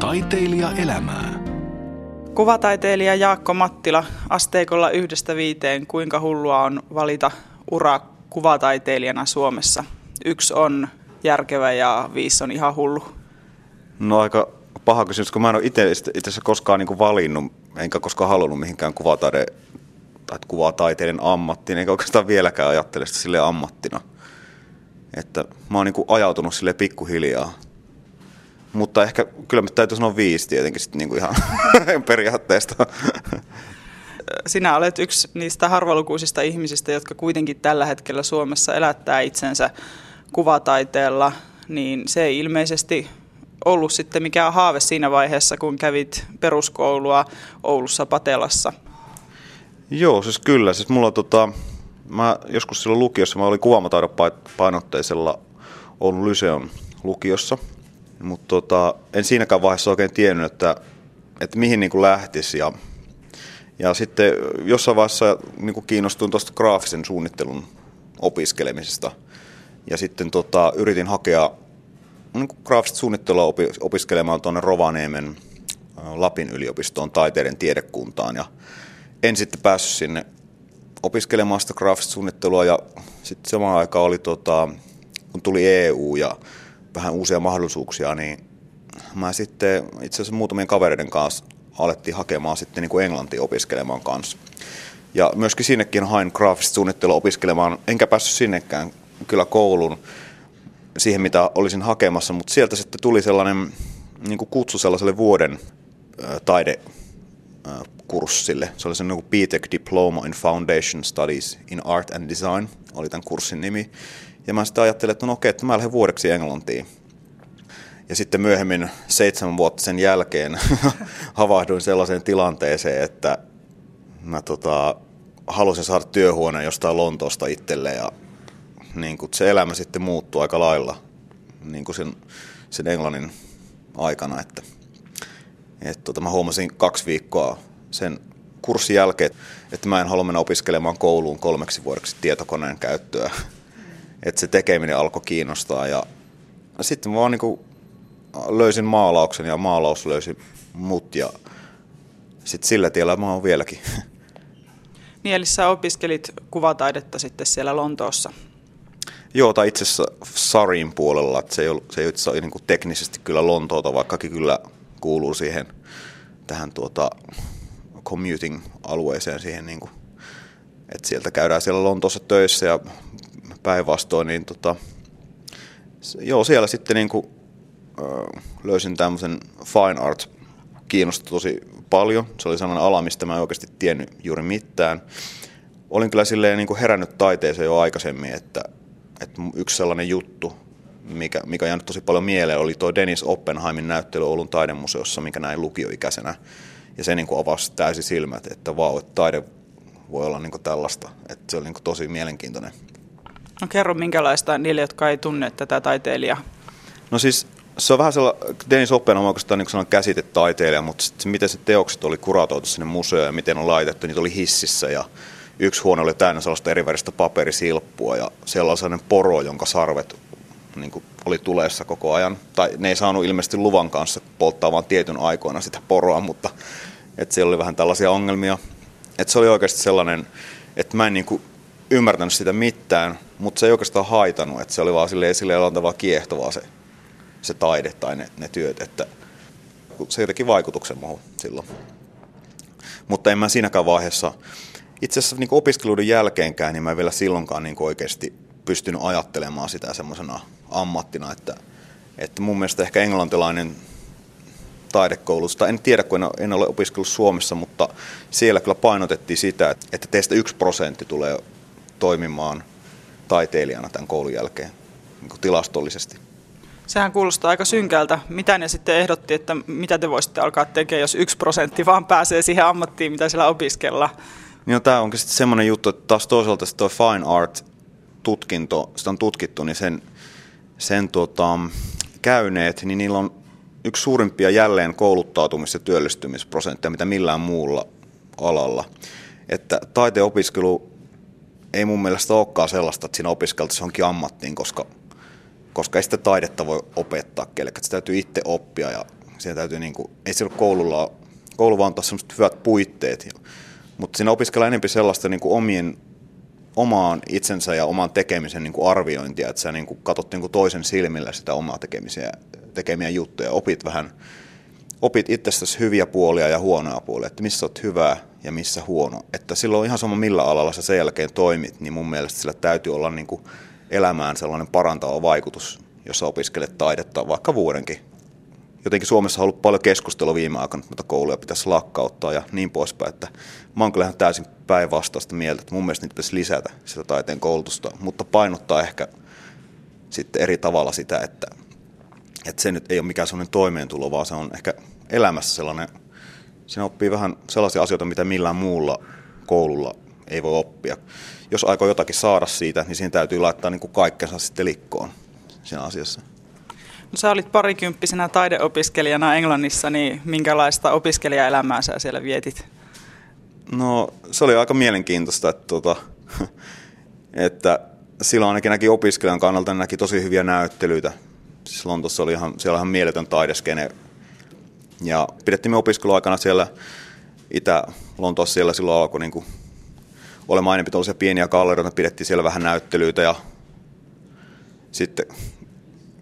Taiteilija elämää. Kuvataiteilija Jaakko Mattila, asteikolla yhdestä viiteen, kuinka hullua on valita ura kuvataiteilijana Suomessa? Yksi on järkevä ja viisi on ihan hullu. No aika paha kysymys, kun mä en ole itse asiassa koskaan niin valinnut, enkä koskaan halunnut mihinkään kuvataide, tai kuvataiteiden ammattiin, enkä oikeastaan vieläkään ajattele sitä sille ammattina. Että mä oon niin ajautunut sille pikkuhiljaa. Mutta ehkä kyllä mä täytyy sanoa viisi tietenkin sitten niin ihan periaatteesta. Sinä olet yksi niistä harvalukuisista ihmisistä, jotka kuitenkin tällä hetkellä Suomessa elättää itsensä kuvataiteella, niin se ei ilmeisesti ollut sitten mikään haave siinä vaiheessa, kun kävit peruskoulua Oulussa Patelassa. Joo, siis kyllä. Siis mulla tota, mä joskus silloin lukiossa, mä olin painotteisella Oulun Lyseon lukiossa, mutta tota, en siinäkään vaiheessa oikein tiennyt, että, että mihin niin kuin lähtisi ja ja sitten jossain vaiheessa niin kiinnostuin tuosta graafisen suunnittelun opiskelemisesta. Ja sitten tota, yritin hakea niin graafista suunnittelua opi, opiskelemaan tuonne Rovaniemen Lapin yliopistoon taiteiden tiedekuntaan. Ja en sitten päässyt sinne opiskelemaan sitä graafista suunnittelua ja sitten samaan aikaan oli, tota, kun tuli EU ja vähän uusia mahdollisuuksia, niin mä sitten itse asiassa muutamien kavereiden kanssa alettiin hakemaan sitten niin kuin englantia opiskelemaan kanssa. Ja myöskin sinnekin hain graafista suunnittelua opiskelemaan, enkä päässyt sinnekään kyllä koulun siihen, mitä olisin hakemassa, mutta sieltä sitten tuli sellainen niin kuin kutsu sellaiselle vuoden taidekurssille. Se oli se niin BTEC Diploma in Foundation Studies in Art and Design, oli tämän kurssin nimi. Ja mä sitten ajattelin, että no okei, että mä lähden vuodeksi Englantiin. Ja sitten myöhemmin seitsemän vuotta sen jälkeen havahduin sellaiseen tilanteeseen, että mä tota, halusin saada työhuoneen jostain Lontoosta itselle ja niin kuin se elämä sitten muuttui aika lailla niin kuin sen, sen englannin aikana. Että, että tota, mä huomasin kaksi viikkoa sen kurssin jälkeen, että mä en halua mennä opiskelemaan kouluun kolmeksi vuodeksi tietokoneen käyttöä. Että se tekeminen alkoi kiinnostaa ja sitten mä vaan niin löysin maalauksen ja maalaus löysi mut ja sitten sillä tiellä mä oon vieläkin. Niin eli sä opiskelit kuvataidetta sitten siellä Lontoossa? Joo, tai itse asiassa Sarin puolella, että se ei ole, se ei ole niin kuin teknisesti kyllä Lontoota, vaikkakin kyllä kuuluu siihen tähän tuota commuting-alueeseen siihen, niin kuin, että sieltä käydään siellä Lontoossa töissä ja päinvastoin, niin tota, joo, siellä sitten niin kuin löysin tämmöisen fine art kiinnosti tosi paljon. Se oli sellainen ala, mistä mä en oikeasti tiennyt juuri mitään. Olin kyllä silleen niin kuin herännyt taiteeseen jo aikaisemmin, että, että yksi sellainen juttu, mikä, mikä jäänyt tosi paljon mieleen, oli tuo Dennis Oppenheimin näyttely Oulun taidemuseossa, mikä näin lukioikäisenä. Ja se niin kuin avasi täysin silmät, että vau, että taide voi olla niin kuin tällaista. Että se oli niin kuin tosi mielenkiintoinen. No kerro minkälaista niille, jotka ei tunne tätä taiteilijaa. No siis se on vähän sellainen, Dennis Oppen on oikeastaan niin sellainen käsitetaiteilija, mutta se, miten se teokset oli kuratoitu sinne museoon ja miten on laitettu, niitä oli hississä ja yksi huone oli täynnä sellaista eriväristä paperisilppua ja siellä oli sellainen poro, jonka sarvet niin kuin oli tulessa koko ajan. Tai ne ei saanut ilmeisesti luvan kanssa polttaa vaan tietyn aikoina sitä poroa, mutta että siellä oli vähän tällaisia ongelmia. Että se oli oikeasti sellainen, että mä en niin kuin ymmärtänyt sitä mitään, mutta se ei oikeastaan haitanut, että se oli vaan silleen, silleen tavalla kiehtovaa se se taide tai ne, ne työt, että se jotenkin vaikutuksen muuhun silloin. Mutta en mä siinäkään vaiheessa, itse asiassa niin opiskeluiden jälkeenkään, niin mä en vielä silloinkaan niin oikeasti pystynyt ajattelemaan sitä semmoisena ammattina, että, että mun mielestä ehkä englantilainen taidekoulusta, en tiedä kun en ole opiskellut Suomessa, mutta siellä kyllä painotettiin sitä, että teistä yksi prosentti tulee toimimaan taiteilijana tämän koulun jälkeen niin tilastollisesti. Sehän kuulostaa aika synkältä. Mitä ne sitten ehdotti, että mitä te voisitte alkaa tekemään, jos yksi prosentti vaan pääsee siihen ammattiin, mitä siellä opiskellaan? Niin no, tämä onkin sitten semmoinen juttu, että taas toisaalta tuo fine art tutkinto, sitä on tutkittu, niin sen, sen tota, käyneet, niin niillä on yksi suurimpia jälleen kouluttautumis- ja työllistymisprosentteja, mitä millään muulla alalla. Että taiteen opiskelu ei mun mielestä olekaan sellaista, että siinä opiskeltaisiin johonkin ammattiin, koska – koska ei sitä taidetta voi opettaa kellekään. Se täytyy itse oppia ja Siellä täytyy niin kuin, ei siellä koululla, koulu vaan antaa sellaiset hyvät puitteet. Mutta siinä opiskellaan enemmän sellaista niin kuin omien, omaan itsensä ja oman tekemisen niin kuin arviointia, että sä niin kuin katsot niin kuin toisen silmillä sitä omaa tekemisiä, tekemiä juttuja, opit vähän, opit itsestäsi hyviä puolia ja huonoja puolia, että missä olet hyvää ja missä huono. Että silloin ihan sama millä alalla sä sen jälkeen toimit, niin mun mielestä sillä täytyy olla niin kuin elämään sellainen parantava vaikutus, jos sä opiskelet taidetta vaikka vuodenkin. Jotenkin Suomessa on ollut paljon keskustelua viime aikoina, että kouluja pitäisi lakkauttaa ja niin poispäin. Että mä oon kyllä ihan täysin päinvastaista mieltä, että mun mielestä niitä pitäisi lisätä sitä taiteen koulutusta, mutta painottaa ehkä sitten eri tavalla sitä, että, että se nyt ei ole mikään sellainen toimeentulo, vaan se on ehkä elämässä sellainen, siinä oppii vähän sellaisia asioita, mitä millään muulla koululla ei voi oppia. Jos aikoo jotakin saada siitä, niin siihen täytyy laittaa niin kuin kaikkensa sitten likkoon siinä asiassa. No, sä olit parikymppisenä taideopiskelijana Englannissa, niin minkälaista opiskelijaelämää sä siellä vietit? No se oli aika mielenkiintoista, että, tuota, että silloin ainakin näki opiskelijan kannalta näki tosi hyviä näyttelyitä. Siis Lontossa oli ihan, siellä ihan mieletön taideskene. Ja pidettiin me opiskeluaikana siellä Itä-Lontoossa siellä silloin alkoi niin olemaan enemmän tuollaisia pieniä gallerioita, pidettiin siellä vähän näyttelyitä ja sitten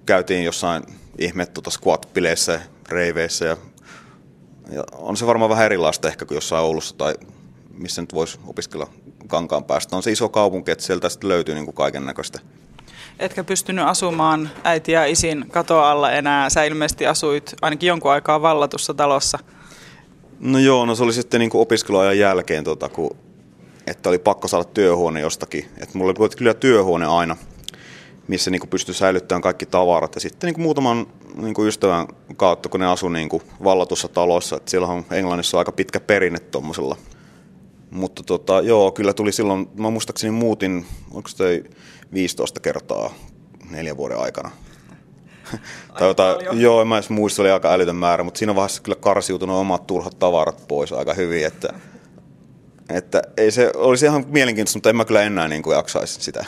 käytiin jossain ihme tuota squat-bileissä, reiveissä ja, ja, on se varmaan vähän erilaista ehkä kuin jossain Oulussa tai missä nyt voisi opiskella kankaan päästä. On se iso kaupunki, että sieltä sitten löytyy niin kaiken näköistä. Etkä pystynyt asumaan äiti ja isin katoa alla enää. Sä ilmeisesti asuit ainakin jonkun aikaa vallatussa talossa. No joo, no se oli sitten niin kuin opiskeluajan jälkeen, tota, kun, että oli pakko saada työhuone jostakin. Että mulla oli kyllä työhuone aina, missä niin pystyi säilyttämään kaikki tavarat. Ja sitten niin muutaman niin kuin ystävän kautta, kun ne asui niin kuin vallatussa talossa, että siellä on Englannissa aika pitkä perinne tuommoisella. Mutta tota, joo, kyllä tuli silloin, mä muistaakseni muutin, onko se 15 kertaa neljän vuoden aikana. tai jotain, joo, en mä edes muista, se oli aika älytön määrä, mutta siinä vaiheessa kyllä karsiutunut omat turhat tavarat pois aika hyvin, että, että ei se olisi ihan mielenkiintoista, mutta en mä kyllä enää niin kuin jaksaisi sitä.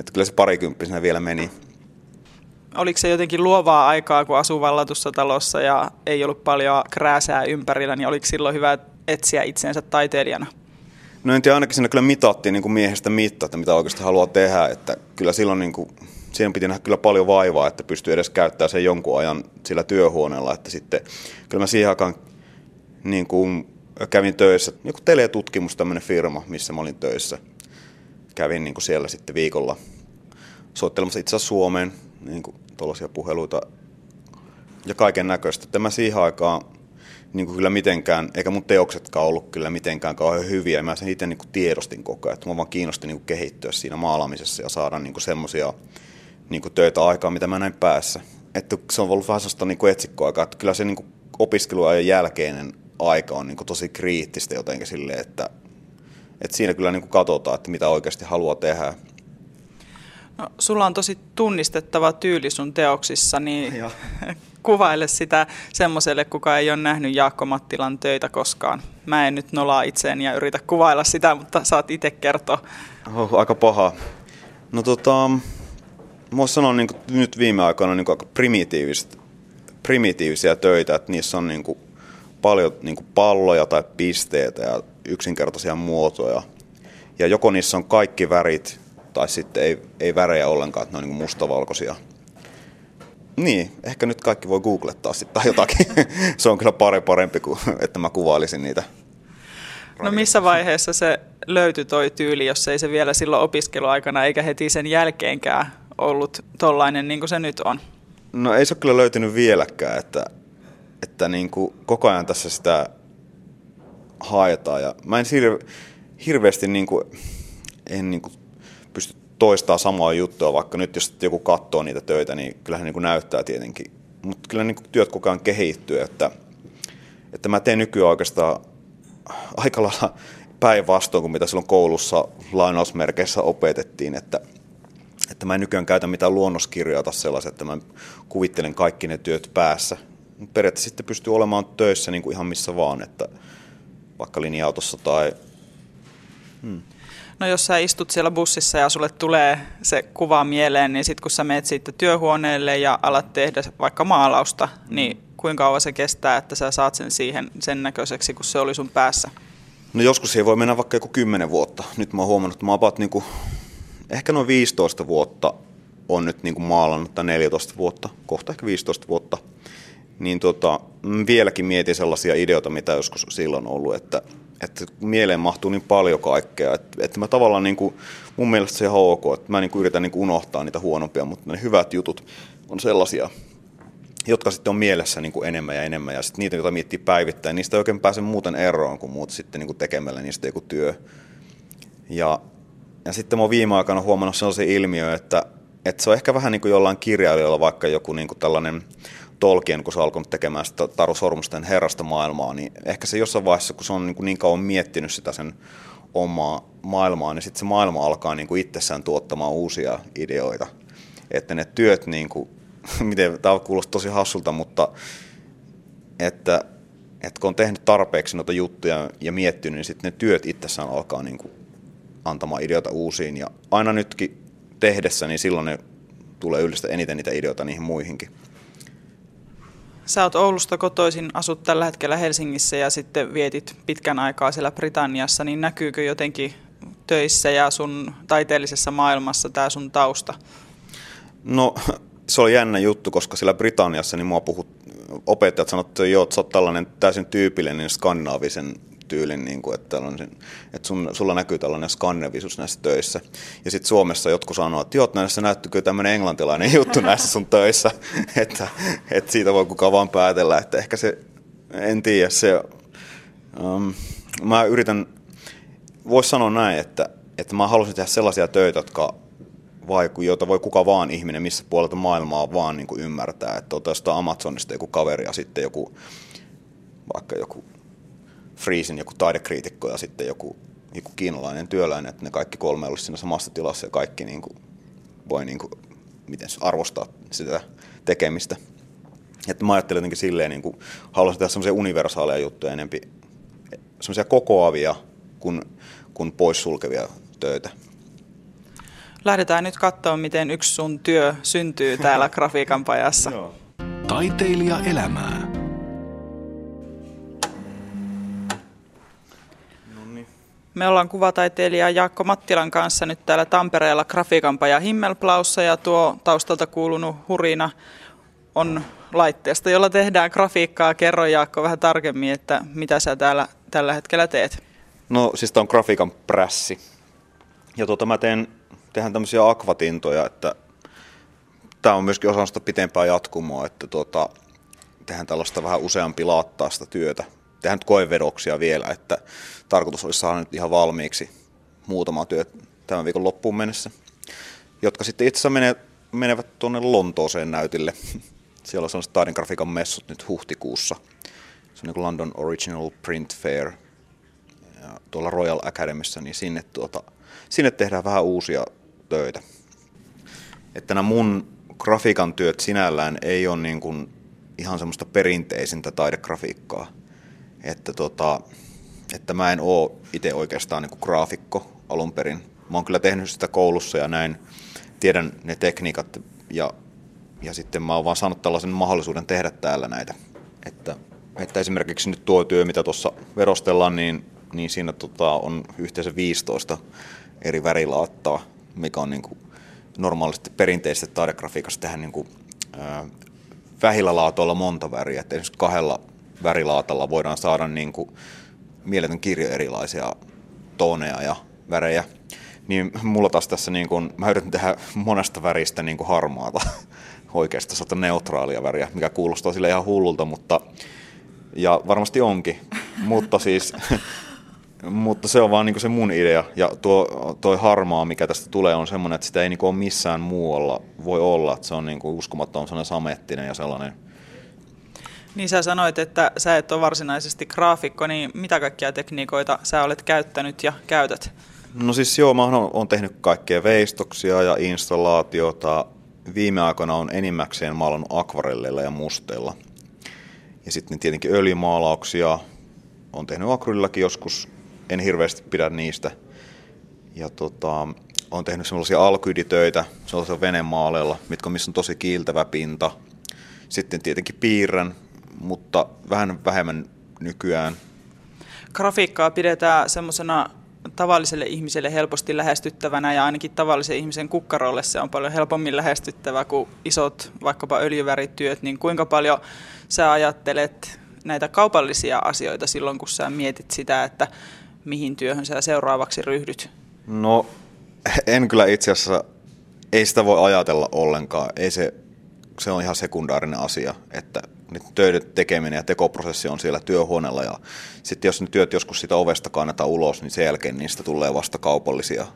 Että kyllä se parikymppisenä vielä meni. Oliko se jotenkin luovaa aikaa, kun asuu vallatussa talossa ja ei ollut paljon krääsää ympärillä, niin oliko silloin hyvä etsiä itseensä taiteilijana? No en tiedä, ainakin siinä kyllä mitattiin niin kuin miehestä mitta, että mitä oikeasti haluaa tehdä. Että kyllä silloin niin kuin, siihen piti nähdä kyllä paljon vaivaa, että pystyy edes käyttämään sen jonkun ajan sillä työhuoneella. Että sitten, kyllä mä siihen aikaan niin kuin kävin töissä, joku teletutkimus tämmöinen firma, missä mä olin töissä – kävin niin kuin siellä sitten viikolla soittelemassa itse asiassa Suomeen niin kuin puheluita ja kaiken näköistä. Tämä siihen aikaan niin kuin kyllä mitenkään, eikä mun teoksetkaan ollut kyllä mitenkään kauhean hyviä. Mä sen itse niin kuin tiedostin koko ajan, että mä vaan kiinnostin niin kuin kehittyä siinä maalaamisessa ja saada niin kuin semmoisia niin kuin töitä aikaa, mitä mä näin päässä. Että se on ollut vähän sellaista niin kuin etsikkoaikaa, että kyllä se niin kuin opiskeluajan jälkeinen aika on niin kuin tosi kriittistä jotenkin silleen, että et siinä kyllä niin kuin katsotaan, että mitä oikeasti haluaa tehdä. No, sulla on tosi tunnistettava tyyli sun teoksissa, niin kuvaile sitä semmoiselle, kuka ei ole nähnyt Jaakko Mattilan töitä koskaan. Mä en nyt nolaa itseäni ja yritä kuvailla sitä, mutta saat itse kertoa. Oh, aika paha. No tota, mä sanoa niin nyt viime aikoina niin aika primitiivisiä töitä, että niissä on niin kuin paljon niin kuin palloja tai pisteitä ja yksinkertaisia muotoja. Ja joko niissä on kaikki värit, tai sitten ei, ei värejä ollenkaan, että ne on niin mustavalkoisia. Niin, ehkä nyt kaikki voi googlettaa sitten tai jotakin. se on kyllä pari parempi kuin, että mä kuvailisin niitä. No missä vaiheessa se löytyi toi tyyli, jos ei se vielä silloin opiskeluaikana eikä heti sen jälkeenkään ollut tollainen niin kuin se nyt on? No ei se ole kyllä löytynyt vieläkään, että, että niin kuin koko ajan tässä sitä haetaan. Ja mä en hirve, hirveästi niin kuin, en niin kuin toistaa samaa juttua, vaikka nyt jos joku katsoo niitä töitä, niin kyllähän niin kuin näyttää tietenkin. Mutta kyllä niin kuin työt koko ajan kehittyy, että, että mä teen nykyään oikeastaan aika lailla päinvastoin kuin mitä silloin koulussa lainausmerkeissä opetettiin, että, että mä en nykyään käytä mitään luonnoskirjoja tai sellaisia, että mä kuvittelen kaikki ne työt päässä. Periaatteessa sitten pystyy olemaan töissä niin kuin ihan missä vaan, että vaikka linja-autossa tai... Hmm. No jos sä istut siellä bussissa ja sulle tulee se kuva mieleen, niin sitten kun sä menet siitä työhuoneelle ja alat tehdä vaikka maalausta, niin kuinka kauan se kestää, että sä saat sen siihen sen näköiseksi, kun se oli sun päässä? No joskus siihen voi mennä vaikka joku 10 vuotta. Nyt mä oon huomannut, että mä oon niinku, ehkä noin 15 vuotta on nyt niinku maalannut, tai 14 vuotta, kohta ehkä 15 vuotta. Niin tota, vieläkin mietin sellaisia ideoita, mitä joskus silloin on ollut, että, että mieleen mahtuu niin paljon kaikkea, että, että mä tavallaan niinku, mun mielestä se on ok, että mä niinku yritän niinku unohtaa niitä huonompia, mutta ne hyvät jutut on sellaisia, jotka sitten on mielessä niin kuin enemmän ja enemmän, ja sitten niitä, joita miettii päivittäin, niistä ei oikein pääse muuten eroon kuin muut sitten niin kuin tekemällä niistä joku työ. Ja, ja sitten mä oon viime aikana huomannut sellaisen ilmiö, että, että se on ehkä vähän niin kuin jollain kirjailijoilla vaikka joku niin kuin tällainen Tolkien, kun se alkoi tekemään sitä Taru Sormusten herrasta maailmaa, niin ehkä se jossain vaiheessa, kun se on niin, kuin niin kauan miettinyt sitä sen omaa maailmaa, niin sitten se maailma alkaa niin kuin itsessään tuottamaan uusia ideoita. Että ne työt niin kuin miten tämä kuulostaa tosi hassulta, mutta että, että kun on tehnyt tarpeeksi noita juttuja ja miettinyt, niin sitten ne työt itsessään alkaa niin kuin antamaan ideoita uusiin. Ja aina nytkin tehdessä, niin silloin ne tulee yleensä eniten niitä ideoita niihin muihinkin. Sä oot Oulusta kotoisin, asut tällä hetkellä Helsingissä ja sitten vietit pitkän aikaa siellä Britanniassa, niin näkyykö jotenkin töissä ja sun taiteellisessa maailmassa tämä sun tausta? No se oli jännä juttu, koska siellä Britanniassa niin mua puhut, opettajat sanoivat, että joo, sä oot tällainen täysin tyypillinen skandinaavisen tyylin, niin kuin, että, että sun, sulla näkyy tällainen skandinavisuus näissä töissä. Ja sitten Suomessa jotkut sanoo, että joo, näissä näyttää kyllä tämmöinen englantilainen juttu näissä sun töissä, että, että siitä voi kukaan vaan päätellä, että ehkä se, en tiedä, se, um, mä yritän, voisi sanoa näin, että, että mä haluaisin tehdä sellaisia töitä, jotka vai jota voi kuka vaan ihminen missä puolelta maailmaa vaan niin kuin ymmärtää. Että on tästä Amazonista joku kaveri ja sitten joku, vaikka joku Freezin joku taidekriitikko ja sitten joku, joku kiinalainen työläinen, että ne kaikki kolme olisi siinä samassa tilassa ja kaikki niin kuin voi niin kuin, miten arvostaa sitä tekemistä. Että mä ajattelen jotenkin silleen, niin kuin, haluaisin tehdä semmoisia universaaleja juttuja enempi, semmoisia kokoavia kuin, kuin poissulkevia töitä. Lähdetään nyt katsomaan, miten yksi sun työ syntyy täällä grafiikan pajassa. Taiteilija elämää. Me ollaan kuvataiteilija Jaakko Mattilan kanssa nyt täällä Tampereella grafiikan paja Himmelplaussa ja tuo taustalta kuulunut hurina on laitteesta, jolla tehdään grafiikkaa. Kerro Jaakko vähän tarkemmin, että mitä sä täällä tällä hetkellä teet. No siis tämä on grafiikan prässi. Ja tuota, mä teen tehdään tämmöisiä akvatintoja, että tämä on myöskin osa sitä pitempää jatkumoa, että tuota, tehdään tällaista vähän useampi laattaasta työtä. Tehdään nyt koevedoksia vielä, että tarkoitus olisi saada nyt ihan valmiiksi muutama työ tämän viikon loppuun mennessä, jotka sitten itse asiassa menevät tuonne Lontooseen näytille. Siellä on sellaiset taidengrafiikan messut nyt huhtikuussa. Se on niin London Original Print Fair ja tuolla Royal Academyssä, niin sinne, tuota, sinne tehdään vähän uusia töitä. Että nämä mun grafiikan työt sinällään ei ole niin kuin ihan semmoista perinteisintä taidegrafiikkaa. Että, tota, että mä en oo itse oikeastaan niin graafikko alun perin. Mä oon kyllä tehnyt sitä koulussa ja näin tiedän ne tekniikat ja, ja sitten mä oon vaan saanut tällaisen mahdollisuuden tehdä täällä näitä. Että, että esimerkiksi nyt tuo työ, mitä tuossa verostellaan, niin, niin siinä tota, on yhteensä 15 eri värilaattaa mikä on niin kuin normaalisti perinteisesti taidegrafiikassa tehdä niin kuin, ää, vähillä laatoilla monta väriä. Että esimerkiksi kahdella värilaatalla voidaan saada niin kuin mieletön kirjo erilaisia toneja ja värejä. Niin mulla taas tässä, niin kuin, mä yritän tehdä monesta väristä niin kuin harmaata, oikeastaan sata neutraalia väriä, mikä kuulostaa sille ihan hullulta, mutta ja varmasti onkin, mutta siis mutta se on vaan niin se mun idea. Ja tuo toi harmaa, mikä tästä tulee, on semmoinen, että sitä ei niin ole missään muualla voi olla. Että se on niin uskomattoman sellainen samettinen ja sellainen. Niin sä sanoit, että sä et ole varsinaisesti graafikko, niin mitä kaikkia tekniikoita sä olet käyttänyt ja käytät? No siis joo, mä oon tehnyt kaikkea veistoksia ja installaatiota. Viime aikoina on enimmäkseen maalannut akvarelleilla ja musteilla. Ja sitten tietenkin öljymaalauksia. on tehnyt akryllillakin joskus en hirveästi pidä niistä. ja tota, olen tehnyt sellaisia alkyiditöitä sellaisella venemaaleilla, mitkä on, missä on tosi kiiltävä pinta. Sitten tietenkin piirrän, mutta vähän vähemmän nykyään. Grafiikkaa pidetään semmoisena tavalliselle ihmiselle helposti lähestyttävänä ja ainakin tavallisen ihmisen kukkarolle se on paljon helpommin lähestyttävä kuin isot vaikkapa öljyvärityöt, niin kuinka paljon sä ajattelet näitä kaupallisia asioita silloin, kun sä mietit sitä, että mihin työhön sä seuraavaksi ryhdyt? No en kyllä itse asiassa, ei sitä voi ajatella ollenkaan. Ei se, se on ihan sekundaarinen asia, että töiden tekeminen ja tekoprosessi on siellä työhuoneella ja sitten jos ne työt joskus sitä ovesta kannetaan ulos, niin sen jälkeen niistä tulee vasta kaupallisia.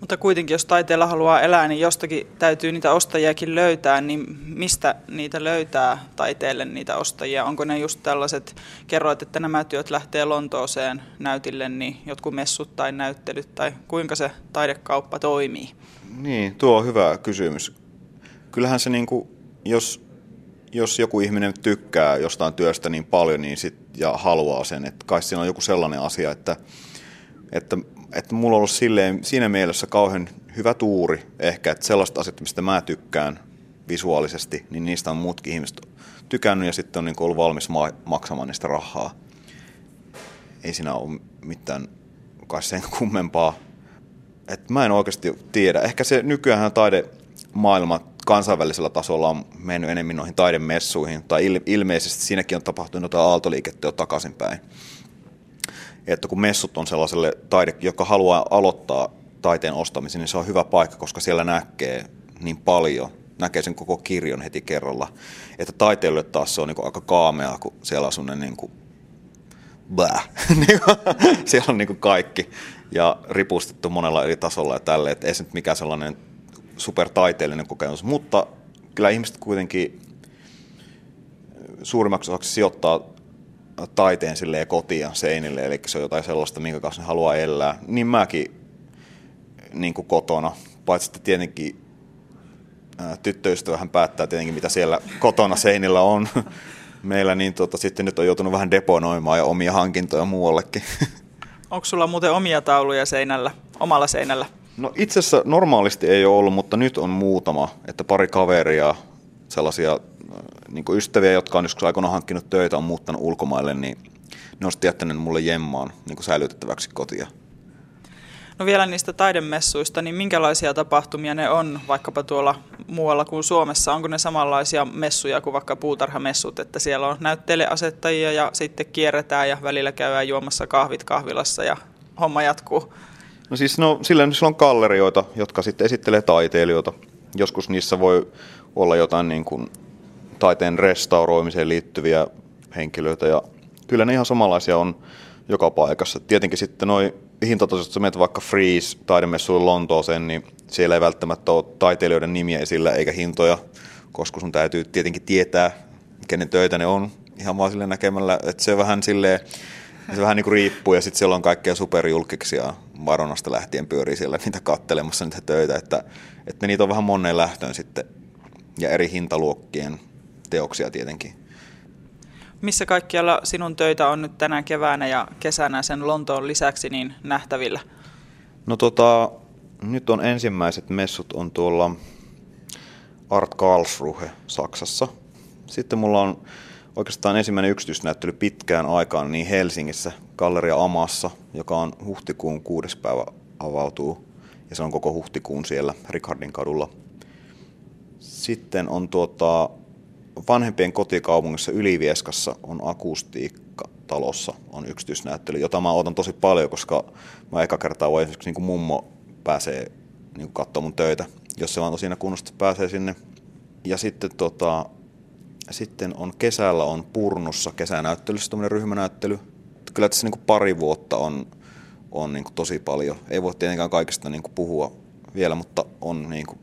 Mutta kuitenkin, jos taiteella haluaa elää, niin jostakin täytyy niitä ostajiakin löytää, niin mistä niitä löytää taiteelle niitä ostajia? Onko ne just tällaiset, kerroit, että nämä työt lähtee Lontooseen näytille, niin jotkut messut tai näyttelyt, tai kuinka se taidekauppa toimii? Niin, tuo on hyvä kysymys. Kyllähän se, niin kuin, jos jos joku ihminen tykkää jostain työstä niin paljon niin sit, ja haluaa sen, että kai siinä on joku sellainen asia, että, että, että mulla on ollut silleen, siinä mielessä kauhean hyvä tuuri ehkä, että sellaista asiat, mistä mä tykkään visuaalisesti, niin niistä on muutkin ihmiset tykännyt ja sitten on niin ollut valmis ma- maksamaan niistä rahaa. Ei siinä ole mitään kai sen kummempaa. Et mä en oikeasti tiedä. Ehkä se nykyään taidemaailma kansainvälisellä tasolla on mennyt enemmän noihin taidemessuihin, tai il, ilmeisesti siinäkin on tapahtunut jotain aaltoliikettä jo takaisinpäin. Että kun messut on sellaiselle taide, joka haluaa aloittaa taiteen ostamisen, niin se on hyvä paikka, koska siellä näkee niin paljon, näkee sen koko kirjon heti kerralla. Että taiteilijoille taas se on niin aika kaamea, kun siellä on sellainen niin kuin, bää. siellä on niin kuin kaikki ja ripustettu monella eri tasolla ja tälle, että ei se nyt mikään sellainen supertaiteellinen kokemus, mutta kyllä ihmiset kuitenkin suurimmaksi osaksi sijoittaa taiteen silleen kotiin ja seinille, eli se on jotain sellaista, minkä kanssa ne haluaa elää. Niin mäkin niin kuin kotona, paitsi että tietenkin tyttöystävähän päättää tietenkin, mitä siellä kotona seinillä on meillä, niin tota, sitten nyt on joutunut vähän deponoimaan ja omia hankintoja muuallekin. Onko sulla muuten omia tauluja seinällä, omalla seinällä? No itse asiassa normaalisti ei ole ollut, mutta nyt on muutama, että pari kaveria, sellaisia äh, niin ystäviä, jotka on joskus aikoinaan hankkinut töitä, on muuttanut ulkomaille, niin ne on jättänyt mulle jemmaan niin säilytettäväksi kotia. No vielä niistä taidemessuista, niin minkälaisia tapahtumia ne on vaikkapa tuolla muualla kuin Suomessa? Onko ne samanlaisia messuja kuin vaikka puutarhamessut, että siellä on näyttelijäasettajia ja sitten kierretään ja välillä käydään juomassa kahvit kahvilassa ja homma jatkuu? No siis no, sillä, on gallerioita, jotka sitten esittelee taiteilijoita. Joskus niissä voi olla jotain niin kuin taiteen restauroimiseen liittyviä henkilöitä ja kyllä ne ihan samanlaisia on joka paikassa. Tietenkin sitten noin hintatasoiset, jos menet vaikka Freeze taidemessuille Lontooseen, niin siellä ei välttämättä ole taiteilijoiden nimiä esillä eikä hintoja, koska sun täytyy tietenkin tietää, kenen töitä ne on ihan vaan sille näkemällä, että se vähän silleen, se vähän niin kuin riippuu ja sitten siellä on kaikkea superjulkiksia Maronasta lähtien pyörii siellä niitä kattelemassa niitä töitä, että, että niitä on vähän moneen lähtöön sitten ja eri hintaluokkien teoksia tietenkin. Missä kaikkialla sinun töitä on nyt tänä keväänä ja kesänä sen Lontoon lisäksi niin nähtävillä? No tota, nyt on ensimmäiset messut on tuolla Art Karlsruhe Saksassa. Sitten mulla on oikeastaan ensimmäinen yksityisnäyttely pitkään aikaan niin Helsingissä, Galleria Amassa, joka on huhtikuun kuudes päivä avautuu. Ja se on koko huhtikuun siellä Ricardin kadulla. Sitten on tuota, vanhempien kotikaupungissa Ylivieskassa on akustiikka talossa on yksityisnäyttely, jota mä otan tosi paljon, koska mä eka kertaa voi esimerkiksi niin mummo pääsee niin katsomaan mun töitä, jos se vaan tosiaan kunnosta pääsee sinne. Ja sitten tota, sitten on kesällä on Purnussa kesänäyttelyssä tämmöinen ryhmänäyttely. Kyllä tässä niin kuin pari vuotta on, on niin kuin tosi paljon. Ei voi tietenkään kaikista niin kuin puhua vielä, mutta on, niin kuin,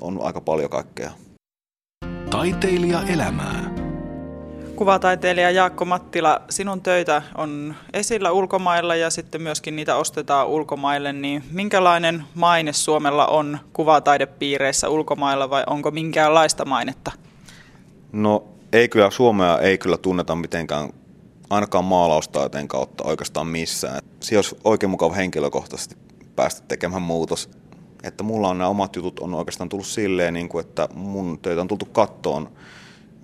on aika paljon kaikkea. Taiteilija elämää. Kuvataiteilija Jaakko Mattila, sinun töitä on esillä ulkomailla ja sitten myöskin niitä ostetaan ulkomaille, niin minkälainen maine Suomella on kuvataidepiireissä ulkomailla vai onko minkäänlaista mainetta? No ei kyllä, Suomea ei kyllä tunneta mitenkään ainakaan maalaustaiteen kautta oikeastaan missään. Siinä olisi oikein mukava henkilökohtaisesti päästä tekemään muutos. Että mulla on nämä omat jutut on oikeastaan tullut silleen, niin kuin, että mun töitä on tultu kattoon,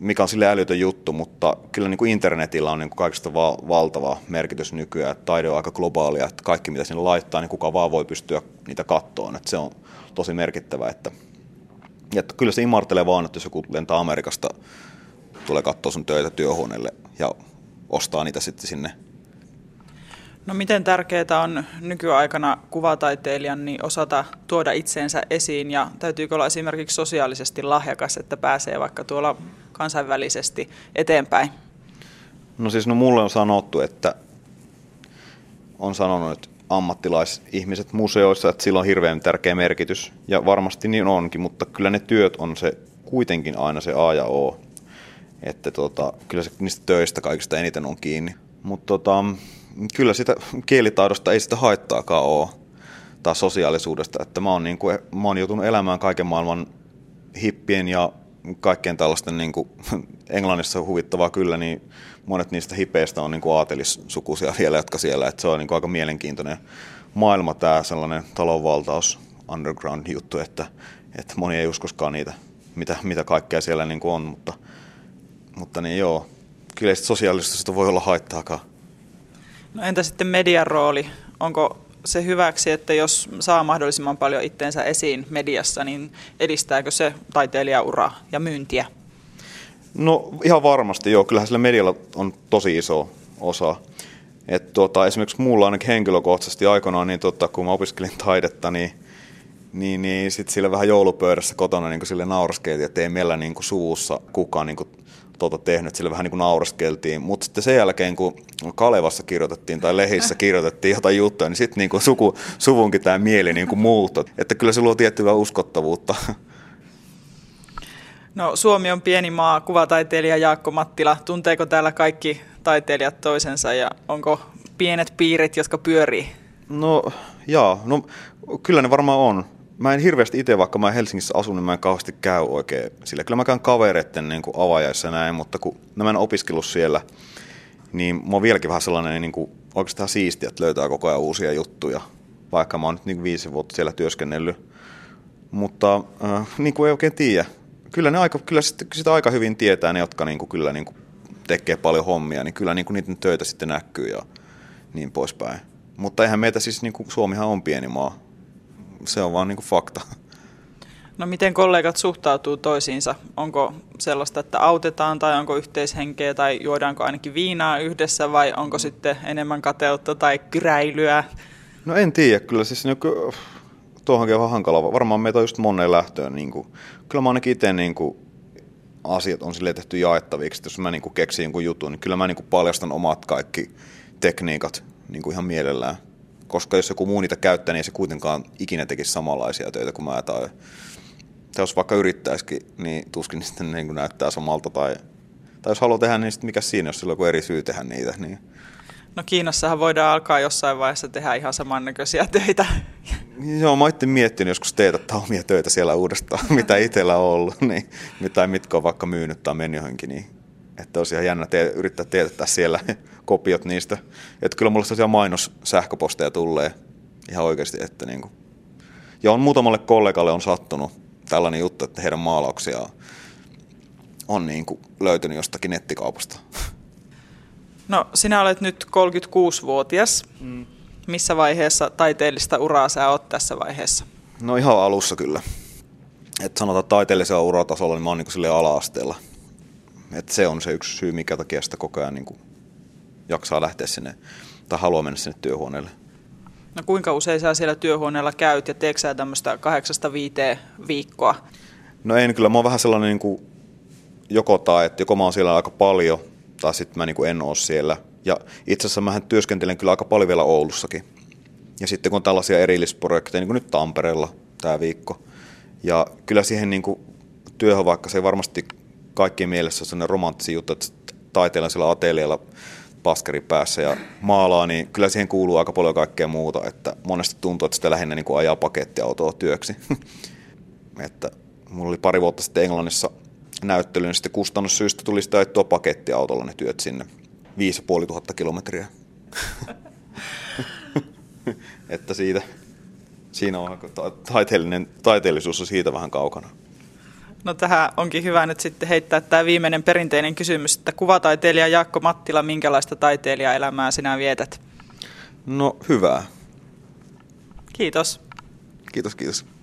mikä on sille älytön juttu, mutta kyllä niin kuin internetillä on niin kuin kaikista val- valtava merkitys nykyään. Että taide on aika globaalia, että kaikki mitä sinne laittaa, niin kuka vaan voi pystyä niitä kattoon. Että se on tosi merkittävä. Että, että kyllä se imartelee vaan, että jos joku lentää Amerikasta, tulee katsoa sun töitä työhuoneelle ja ostaa niitä sitten sinne No miten tärkeää on nykyaikana kuvataiteilijan niin osata tuoda itseensä esiin ja täytyykö olla esimerkiksi sosiaalisesti lahjakas, että pääsee vaikka tuolla kansainvälisesti eteenpäin? No siis no mulle on sanottu, että on sanonut, että ammattilaisihmiset museoissa, että sillä on hirveän tärkeä merkitys ja varmasti niin onkin, mutta kyllä ne työt on se kuitenkin aina se A ja O. Että tota, kyllä se niistä töistä kaikista eniten on kiinni. Mutta tota, kyllä sitä kielitaidosta ei sitä haittaakaan ole tai sosiaalisuudesta. Että mä oon, niin kuin, mä oon joutunut elämään kaiken maailman hippien ja kaikkien tällaisten niin kuin, Englannissa huvittavaa kyllä, niin monet niistä hipeistä on niin kuin aatelissukuisia vielä, jotka siellä, että se on niin kuin aika mielenkiintoinen maailma tämä sellainen talonvaltaus, underground juttu, että, että moni ei uskoskaan niitä, mitä, mitä kaikkea siellä niin kuin on, mutta, mutta niin joo, kyllä ei sosiaalisuudesta voi olla haittaakaan. No entä sitten median rooli? Onko se hyväksi, että jos saa mahdollisimman paljon itteensä esiin mediassa, niin edistääkö se taiteilijauraa ja myyntiä? No ihan varmasti joo, kyllähän sillä medialla on tosi iso osa. Et tuota, esimerkiksi mulla ainakin henkilökohtaisesti aikoinaan, niin tuota, kun mä opiskelin taidetta, niin, niin, niin sitten sillä vähän joulupöydässä kotona niin sille nauraskeltiin, että ei meillä niin suussa kukaan niin tuota tehnyt, sille vähän niin kuin nauraskeltiin. Mutta sitten sen jälkeen, kun Kalevassa kirjoitettiin tai lehissä kirjoitettiin jotain juttuja, niin sitten niin kuin suvunkin tämä mieli niin kuin muuttui. Että kyllä se luo tiettyä uskottavuutta. No Suomi on pieni maa, kuvataiteilija Jaakko Mattila. Tunteeko täällä kaikki taiteilijat toisensa ja onko pienet piirit, jotka pyörii? No jaa, no kyllä ne varmaan on mä en hirveästi itse, vaikka mä Helsingissä asun, niin mä en kauheasti käy oikein sillä. Kyllä mä käyn kavereiden niin kuin avajaissa näin, mutta kun mä en opiskellut siellä, niin mä oon vieläkin vähän sellainen niin kuin, oikeastaan siistiä, että löytää koko ajan uusia juttuja, vaikka mä oon nyt niin viisi vuotta siellä työskennellyt. Mutta äh, niin kuin ei oikein tiedä. Kyllä, ne aika, kyllä sitä, sitä aika hyvin tietää ne, jotka niin kuin, kyllä niin kuin, tekee paljon hommia, niin kyllä niin kuin niiden töitä sitten näkyy ja niin poispäin. Mutta eihän meitä siis, niin kuin, Suomihan on pieni maa, se on vaan niin kuin fakta. No miten kollegat suhtautuu toisiinsa? Onko sellaista, että autetaan tai onko yhteishenkeä tai juodaanko ainakin viinaa yhdessä vai onko sitten enemmän kateutta tai kyräilyä? No en tiedä, kyllä siis niin tuohonkin on vähän hankala. Varmaan meitä on just moneen lähtöön. Niin kuin, kyllä mä ainakin itse niin kuin, asiat on sille tehty jaettaviksi. Jos mä niin kuin, keksin jonkun jutun, niin kyllä mä niin kuin, paljastan omat kaikki tekniikat niin kuin, ihan mielellään koska jos joku muu niitä käyttää, niin ei se kuitenkaan ikinä tekisi samanlaisia töitä kuin mä tai, tai jos vaikka yrittäisikin, niin tuskin sitten niin kuin näyttää samalta tai, tai jos haluaa tehdä, niin sitten mikä siinä, jos sillä on eri syy tehdä niitä. Niin. No Kiinassahan voidaan alkaa jossain vaiheessa tehdä ihan samannäköisiä töitä. Joo, mä oon miettinyt joskus teetättää omia töitä siellä uudestaan, mitä itsellä on ollut, niin, tai mitkä on vaikka myynyt tai mennyt johonkin, niin että olisi ihan jännä te- yrittää teetättää siellä kopiot niistä. Että kyllä mulle tosiaan mainos sähköposteja tulee ihan oikeasti, että niin kuin. Ja on muutamalle kollegalle on sattunut tällainen juttu, että heidän maalauksia on niin kuin löytynyt jostakin nettikaupasta. No sinä olet nyt 36-vuotias. Mm. Missä vaiheessa taiteellista uraa sä oot tässä vaiheessa? No ihan alussa kyllä. Että sanotaan taiteellisella uratasolla, niin mä oon niin kuin ala-asteella. Et se on se yksi syy, mikä takia sitä koko ajan niin kuin jaksaa lähteä sinne tai haluaa mennä sinne työhuoneelle. No kuinka usein sä siellä työhuoneella käyt ja teetkö sä tämmöistä kahdeksasta viiteen viikkoa? No en kyllä, mä oon vähän sellainen niin kuin joko tai, että joko mä oon siellä aika paljon tai sitten mä niin kuin en oo siellä. Ja itse asiassa mä työskentelen kyllä aika paljon vielä Oulussakin. Ja sitten kun on tällaisia erillisprojekteja, niin kuin nyt Tampereella tämä viikko. Ja kyllä siihen niin kuin työhön, vaikka se ei varmasti kaikkien mielessä sellainen romanttisi juttu, että taiteella sillä atelialla paskari päässä ja maalaa, niin kyllä siihen kuuluu aika paljon kaikkea muuta, että monesti tuntuu, että sitä lähinnä niin kuin ajaa pakettiautoa työksi. että mulla oli pari vuotta sitten Englannissa näyttely, niin sitten kustannussyistä tuli sitä ajettua pakettiautolla ne työt sinne. 5500 kilometriä. että siitä siinä on taiteellinen, taiteellisuus on siitä vähän kaukana. No tähän onkin hyvä nyt sitten heittää tämä viimeinen perinteinen kysymys, että kuvataiteilija Jaakko Mattila, minkälaista taiteilijaelämää sinä vietät? No hyvää. Kiitos. Kiitos, kiitos.